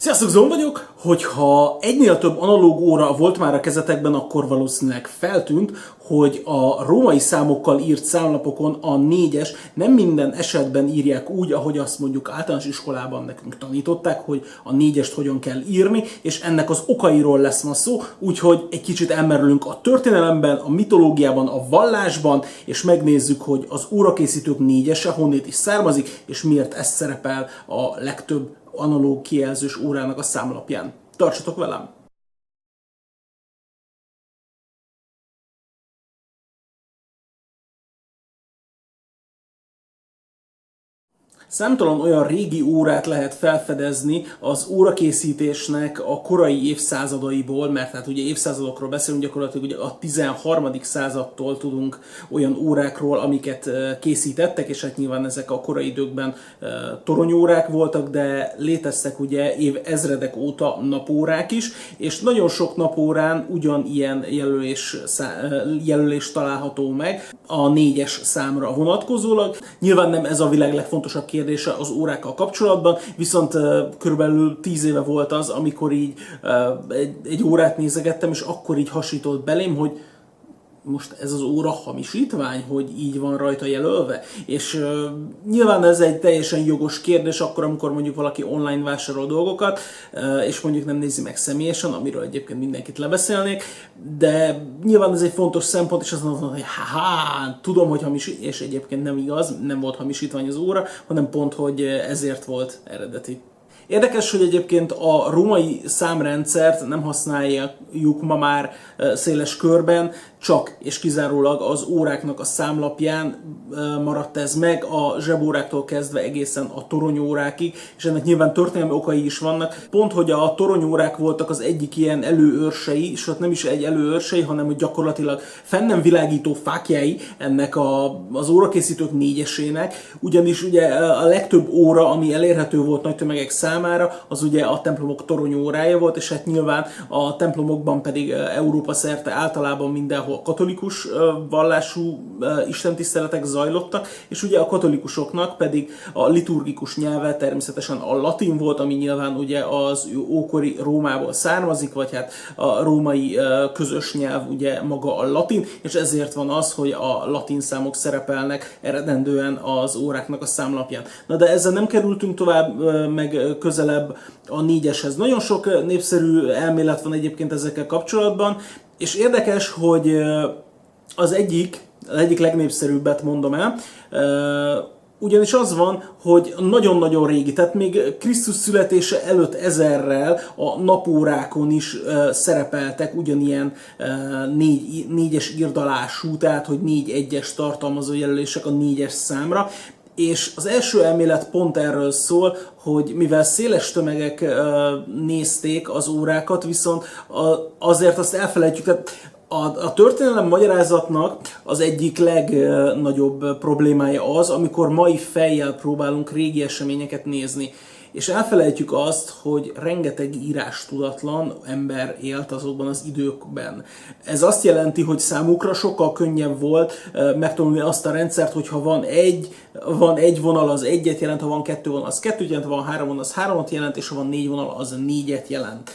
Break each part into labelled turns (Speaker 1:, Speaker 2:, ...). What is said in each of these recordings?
Speaker 1: Sziasztok, Zon vagyok! Hogyha egynél több analóg óra volt már a kezetekben, akkor valószínűleg feltűnt, hogy a római számokkal írt számlapokon a négyes nem minden esetben írják úgy, ahogy azt mondjuk általános iskolában nekünk tanították, hogy a négyest hogyan kell írni, és ennek az okairól lesz ma szó, úgyhogy egy kicsit elmerülünk a történelemben, a mitológiában, a vallásban, és megnézzük, hogy az órakészítők négyese honnét is származik, és miért ez szerepel a legtöbb analóg kijelzős órának a számlapján. Tartsatok velem! Számtalan olyan régi órát lehet felfedezni az órakészítésnek a korai évszázadaiból, mert hát ugye évszázadokról beszélünk, gyakorlatilag ugye a 13. századtól tudunk olyan órákról, amiket készítettek, és hát nyilván ezek a korai időkben toronyórák voltak, de léteztek ugye év ezredek óta napórák is, és nagyon sok napórán ugyanilyen jelölés, jelölés található meg a négyes számra vonatkozólag. Nyilván nem ez a világ legfontosabb kérdés, kérdése az órákkal kapcsolatban, viszont körülbelül 10 éve volt az, amikor így egy, órát nézegettem, és akkor így hasított belém, hogy most ez az óra hamisítvány, hogy így van rajta jelölve? És uh, nyilván ez egy teljesen jogos kérdés, akkor, amikor mondjuk valaki online vásárol dolgokat, uh, és mondjuk nem nézi meg személyesen, amiről egyébként mindenkit lebeszélnék, de nyilván ez egy fontos szempont, és azt mondom, hogy ha tudom, hogy hamis, és egyébként nem igaz, nem volt hamisítvány az óra, hanem pont, hogy ezért volt eredeti. Érdekes, hogy egyébként a római számrendszert nem használjuk ma már széles körben, csak és kizárólag az óráknak a számlapján maradt ez meg, a zsebóráktól kezdve egészen a toronyórákig, és ennek nyilván történelmi okai is vannak. Pont, hogy a toronyórák voltak az egyik ilyen előőrsei, ott nem is egy előőrsei, hanem hogy gyakorlatilag fennem világító fákjái ennek a, az órakészítők négyesének, ugyanis ugye a legtöbb óra, ami elérhető volt nagy tömegek számára, az ugye a templomok toronyórája volt, és hát nyilván a templomokban pedig Európa szerte általában mindenhol katolikus vallású istentiszteletek zajlottak, és ugye a katolikusoknak pedig a liturgikus nyelve természetesen a latin volt, ami nyilván ugye az ókori Rómából származik, vagy hát a római közös nyelv ugye maga a latin, és ezért van az, hogy a latin számok szerepelnek eredendően az óráknak a számlapján. Na de ezzel nem kerültünk tovább, meg közelebb a négyeshez. Nagyon sok népszerű elmélet van egyébként ezekkel kapcsolatban, és érdekes, hogy az egyik, az egyik legnépszerűbbet mondom el, ugyanis az van, hogy nagyon-nagyon régi, tehát még Krisztus születése előtt ezerrel a napórákon is uh, szerepeltek ugyanilyen uh, négy, négyes írdalású, tehát hogy négy egyes tartalmazó jelölések a négyes számra, és az első elmélet pont erről szól, hogy mivel széles tömegek nézték az órákat, viszont azért azt elfelejtjük, tehát a, a történelem magyarázatnak az egyik legnagyobb problémája az, amikor mai fejjel próbálunk régi eseményeket nézni és elfelejtjük azt, hogy rengeteg írás tudatlan ember élt azokban az időkben. Ez azt jelenti, hogy számukra sokkal könnyebb volt megtanulni azt a rendszert, hogy ha van egy, van egy vonal, az egyet jelent, ha van kettő vonal, az kettőt jelent, ha van három vonal, az háromot jelent, és ha van négy vonal, az négyet jelent.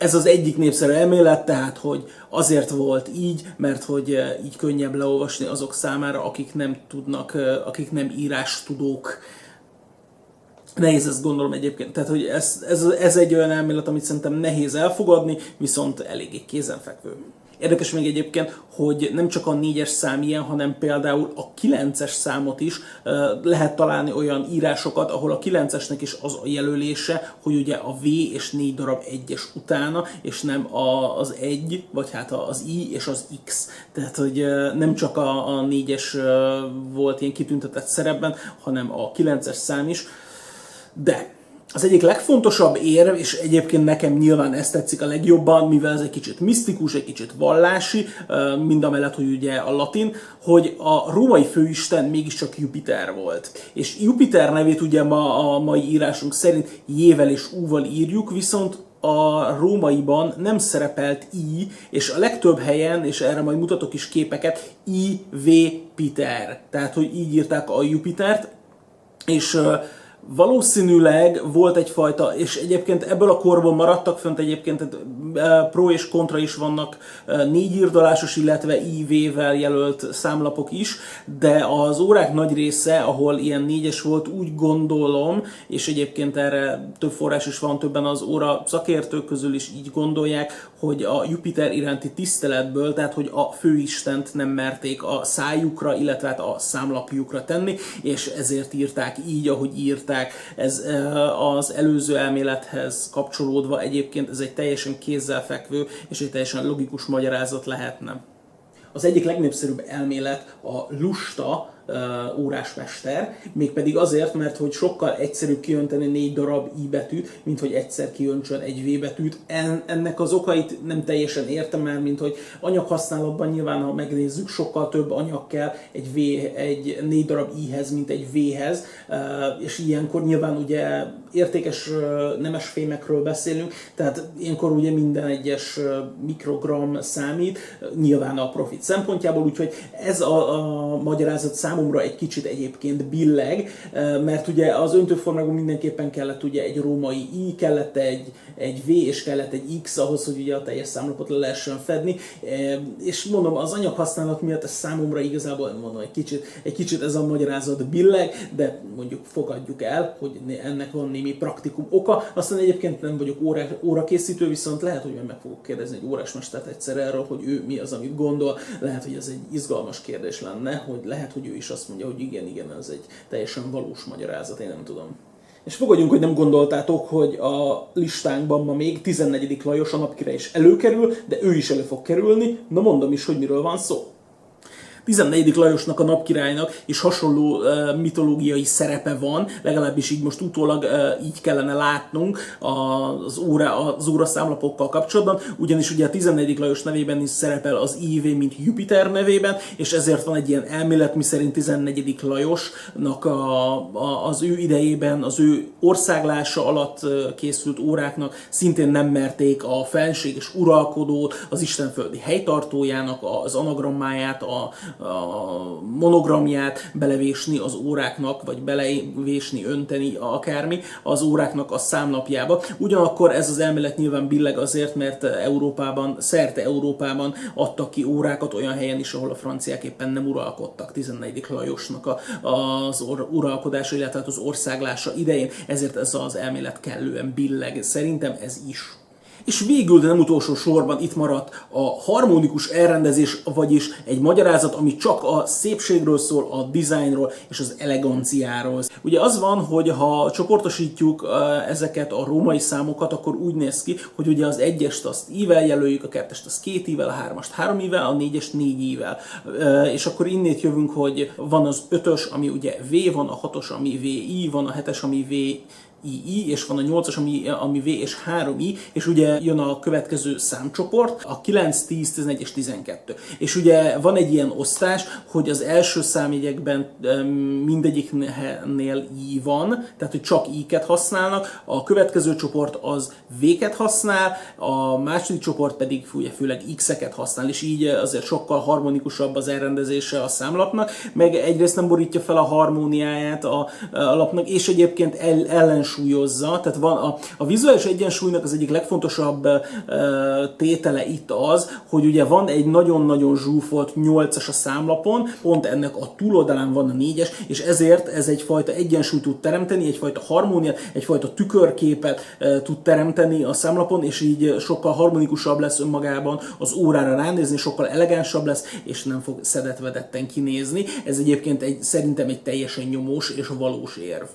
Speaker 1: Ez az egyik népszerű elmélet, tehát, hogy azért volt így, mert hogy így könnyebb leolvasni azok számára, akik nem tudnak, akik nem írás tudók Nehéz ezt gondolom egyébként, tehát hogy ez, ez, ez egy olyan elmélet, amit szerintem nehéz elfogadni, viszont eléggé kézenfekvő. Érdekes még egyébként, hogy nem csak a négyes szám ilyen, hanem például a kilences számot is lehet találni olyan írásokat, ahol a kilencesnek is az a jelölése, hogy ugye a V és négy darab egyes utána, és nem a, az egy, vagy hát az I és az X. Tehát, hogy nem csak a, a négyes volt ilyen kitüntetett szerepben, hanem a kilences szám is. De az egyik legfontosabb érv, és egyébként nekem nyilván ezt tetszik a legjobban, mivel ez egy kicsit misztikus, egy kicsit vallási, mind a mellett, hogy ugye a latin, hogy a római főisten mégiscsak Jupiter volt. És Jupiter nevét ugye ma a mai írásunk szerint jével és úval írjuk, viszont a rómaiban nem szerepelt I, és a legtöbb helyen, és erre majd mutatok is képeket, I, V, Peter. Tehát, hogy így írták a Jupitert, és Valószínűleg volt egyfajta, és egyébként ebből a korból maradtak fönt egyébként pro és kontra is vannak négy írdalásos, illetve IV-vel jelölt számlapok is, de az órák nagy része, ahol ilyen négyes volt, úgy gondolom, és egyébként erre több forrás is van, többen az óra szakértők közül is így gondolják, hogy a Jupiter iránti tiszteletből, tehát hogy a főistent nem merték a szájukra, illetve hát a számlapjukra tenni, és ezért írták így, ahogy írták. Ez az előző elmélethez kapcsolódva egyébként ez egy teljesen kézzelfekvő és egy teljesen logikus magyarázat lehetne. Az egyik legnépszerűbb elmélet a lusta, uh, órásmester, mégpedig azért, mert hogy sokkal egyszerűbb kiönteni négy darab i betűt, mint hogy egyszer kiöntsön egy v betűt. En, ennek az okait nem teljesen értem el, mint hogy anyaghasználatban nyilván, ha megnézzük, sokkal több anyag kell egy, v, egy négy darab i-hez, mint egy v-hez, uh, és ilyenkor nyilván ugye értékes uh, nemes fémekről beszélünk, tehát ilyenkor ugye minden egyes mikrogram számít, nyilván a profit szempontjából, úgyhogy ez a, a magyarázat számomra számomra egy kicsit egyébként billeg, mert ugye az öntőformákban mindenképpen kellett ugye egy római i, kellett egy, egy v és kellett egy x ahhoz, hogy ugye a teljes számlapot le lehessen fedni, és mondom, az anyaghasználat miatt ez számomra igazából mondom, egy kicsit, egy kicsit ez a magyarázat billeg, de mondjuk fogadjuk el, hogy ennek van némi praktikum oka, aztán egyébként nem vagyok óra, órakészítő, viszont lehet, hogy meg fogok kérdezni egy órásmestert egyszer erről, hogy ő mi az, amit gondol, lehet, hogy ez egy izgalmas kérdés lenne, hogy lehet, hogy ő is azt mondja, hogy igen, igen, ez egy teljesen valós magyarázat, én nem tudom. És fogadjunk, hogy nem gondoltátok, hogy a listánkban ma még 14. Lajos a napkire is előkerül, de ő is elő fog kerülni. Na mondom is, hogy miről van szó. 14. Lajosnak a napkirálynak is hasonló mitológiai szerepe van, legalábbis így most utólag így kellene látnunk az, óra, az óra számlapokkal kapcsolatban, ugyanis ugye a 14. Lajos nevében is szerepel az IV, mint Jupiter nevében, és ezért van egy ilyen elmélet, miszerint 14. Lajosnak a, a, az ő idejében, az ő országlása alatt készült óráknak szintén nem merték a fenség és uralkodót, az istenföldi helytartójának az anagrammáját, a, monogramját belevésni az óráknak, vagy belevésni, önteni akármi az óráknak a számlapjába. Ugyanakkor ez az elmélet nyilván billeg azért, mert Európában, szerte Európában adtak ki órákat olyan helyen is, ahol a franciák éppen nem uralkodtak 14. Lajosnak az uralkodása, illetve hát az országlása idején, ezért ez az elmélet kellően billeg. Szerintem ez is. És végül, de nem utolsó sorban itt maradt a harmonikus elrendezés, vagyis egy magyarázat, ami csak a szépségről szól, a dizájnról és az eleganciáról. Ugye az van, hogy ha csoportosítjuk ezeket a római számokat, akkor úgy néz ki, hogy ugye az egyest azt ível jelöljük, a kettest azt két ível, a hármast három ível, a négyest négy ível. És akkor innét jövünk, hogy van az ötös, ami ugye V, van a hatos, ami VI, van a hetes, ami V II, és van a 8-as, ami, ami V és 3I, és ugye jön a következő számcsoport, a 9, 10, 11 és 12. És ugye van egy ilyen osztás, hogy az első számjegyekben mindegyiknél I van, tehát hogy csak I-ket használnak, a következő csoport az V-ket használ, a második csoport pedig ugye, főleg X-eket használ, és így azért sokkal harmonikusabb az elrendezése a számlapnak, meg egyrészt nem borítja fel a harmóniáját a, a lapnak, és egyébként el, ellen egyensúlyozza, tehát van a, a vizuális egyensúlynak az egyik legfontosabb e, tétele itt az, hogy ugye van egy nagyon-nagyon zsúfolt 8-as a számlapon, pont ennek a túloldalán van a 4-es, és ezért ez egyfajta egyensúlyt tud teremteni, egyfajta harmóniát, egyfajta tükörképet e, tud teremteni a számlapon, és így sokkal harmonikusabb lesz önmagában az órára ránézni, sokkal elegánsabb lesz, és nem fog szedetvedetten kinézni. Ez egyébként egy, szerintem egy teljesen nyomós és valós érv.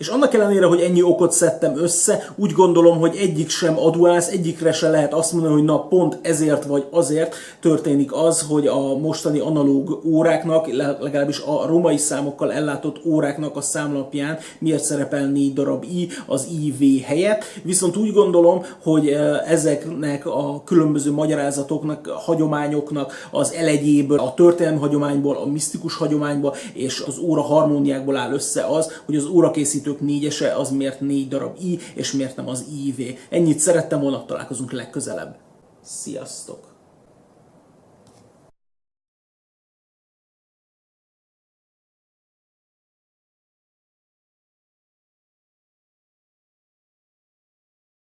Speaker 1: És annak ellenére, hogy ennyi okot szedtem össze, úgy gondolom, hogy egyik sem aduász, egyikre se lehet azt mondani, hogy na pont ezért vagy azért történik az, hogy a mostani analóg óráknak, legalábbis a romai számokkal ellátott óráknak a számlapján miért szerepel négy darab i az IV helyett. Viszont úgy gondolom, hogy ezeknek a különböző magyarázatoknak, hagyományoknak az elegyéből, a történelmi hagyományból, a misztikus hagyományból és az óra harmóniákból áll össze az, hogy az órakészítő kettők négyese, az miért négy darab i, és miért nem az IV. Ennyit szerettem volna, találkozunk legközelebb. Sziasztok!